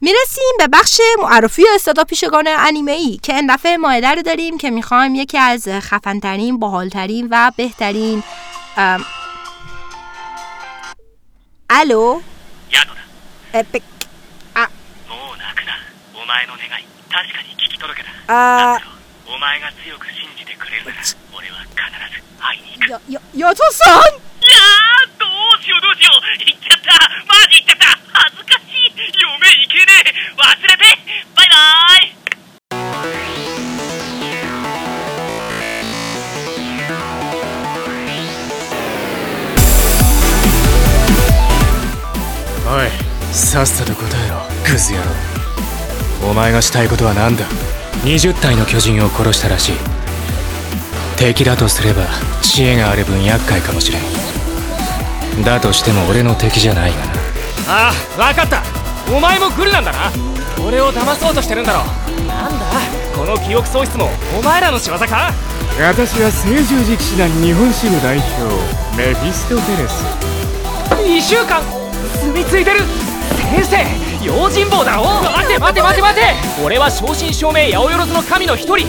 می‌رسیم به بخش معرفی استادا پیشگان انیمه ای که این دفعه مایده رو داریم که می‌خوایم یکی از خفنترین، باحالترین و بهترین ام... الو؟ اپک ا... ا... یا... یا... یا تو سان さっさと答えろクズ野郎。お前がしたいことは何だ？20体の巨人を殺したらしい。敵だとすれば知恵がある分厄介かもしれん。だとしても俺の敵じゃないがな。ああ分かった。お前もグルなんだな。俺を騙そうとしてるんだろなんだ？この記憶喪失もお前らの仕業か？私は聖十字騎士団日本支部代表メフィストフェレス。2週間住み着いてる先生用心棒だろ待て待て待て待て。俺は正真正銘八百万の神の一人。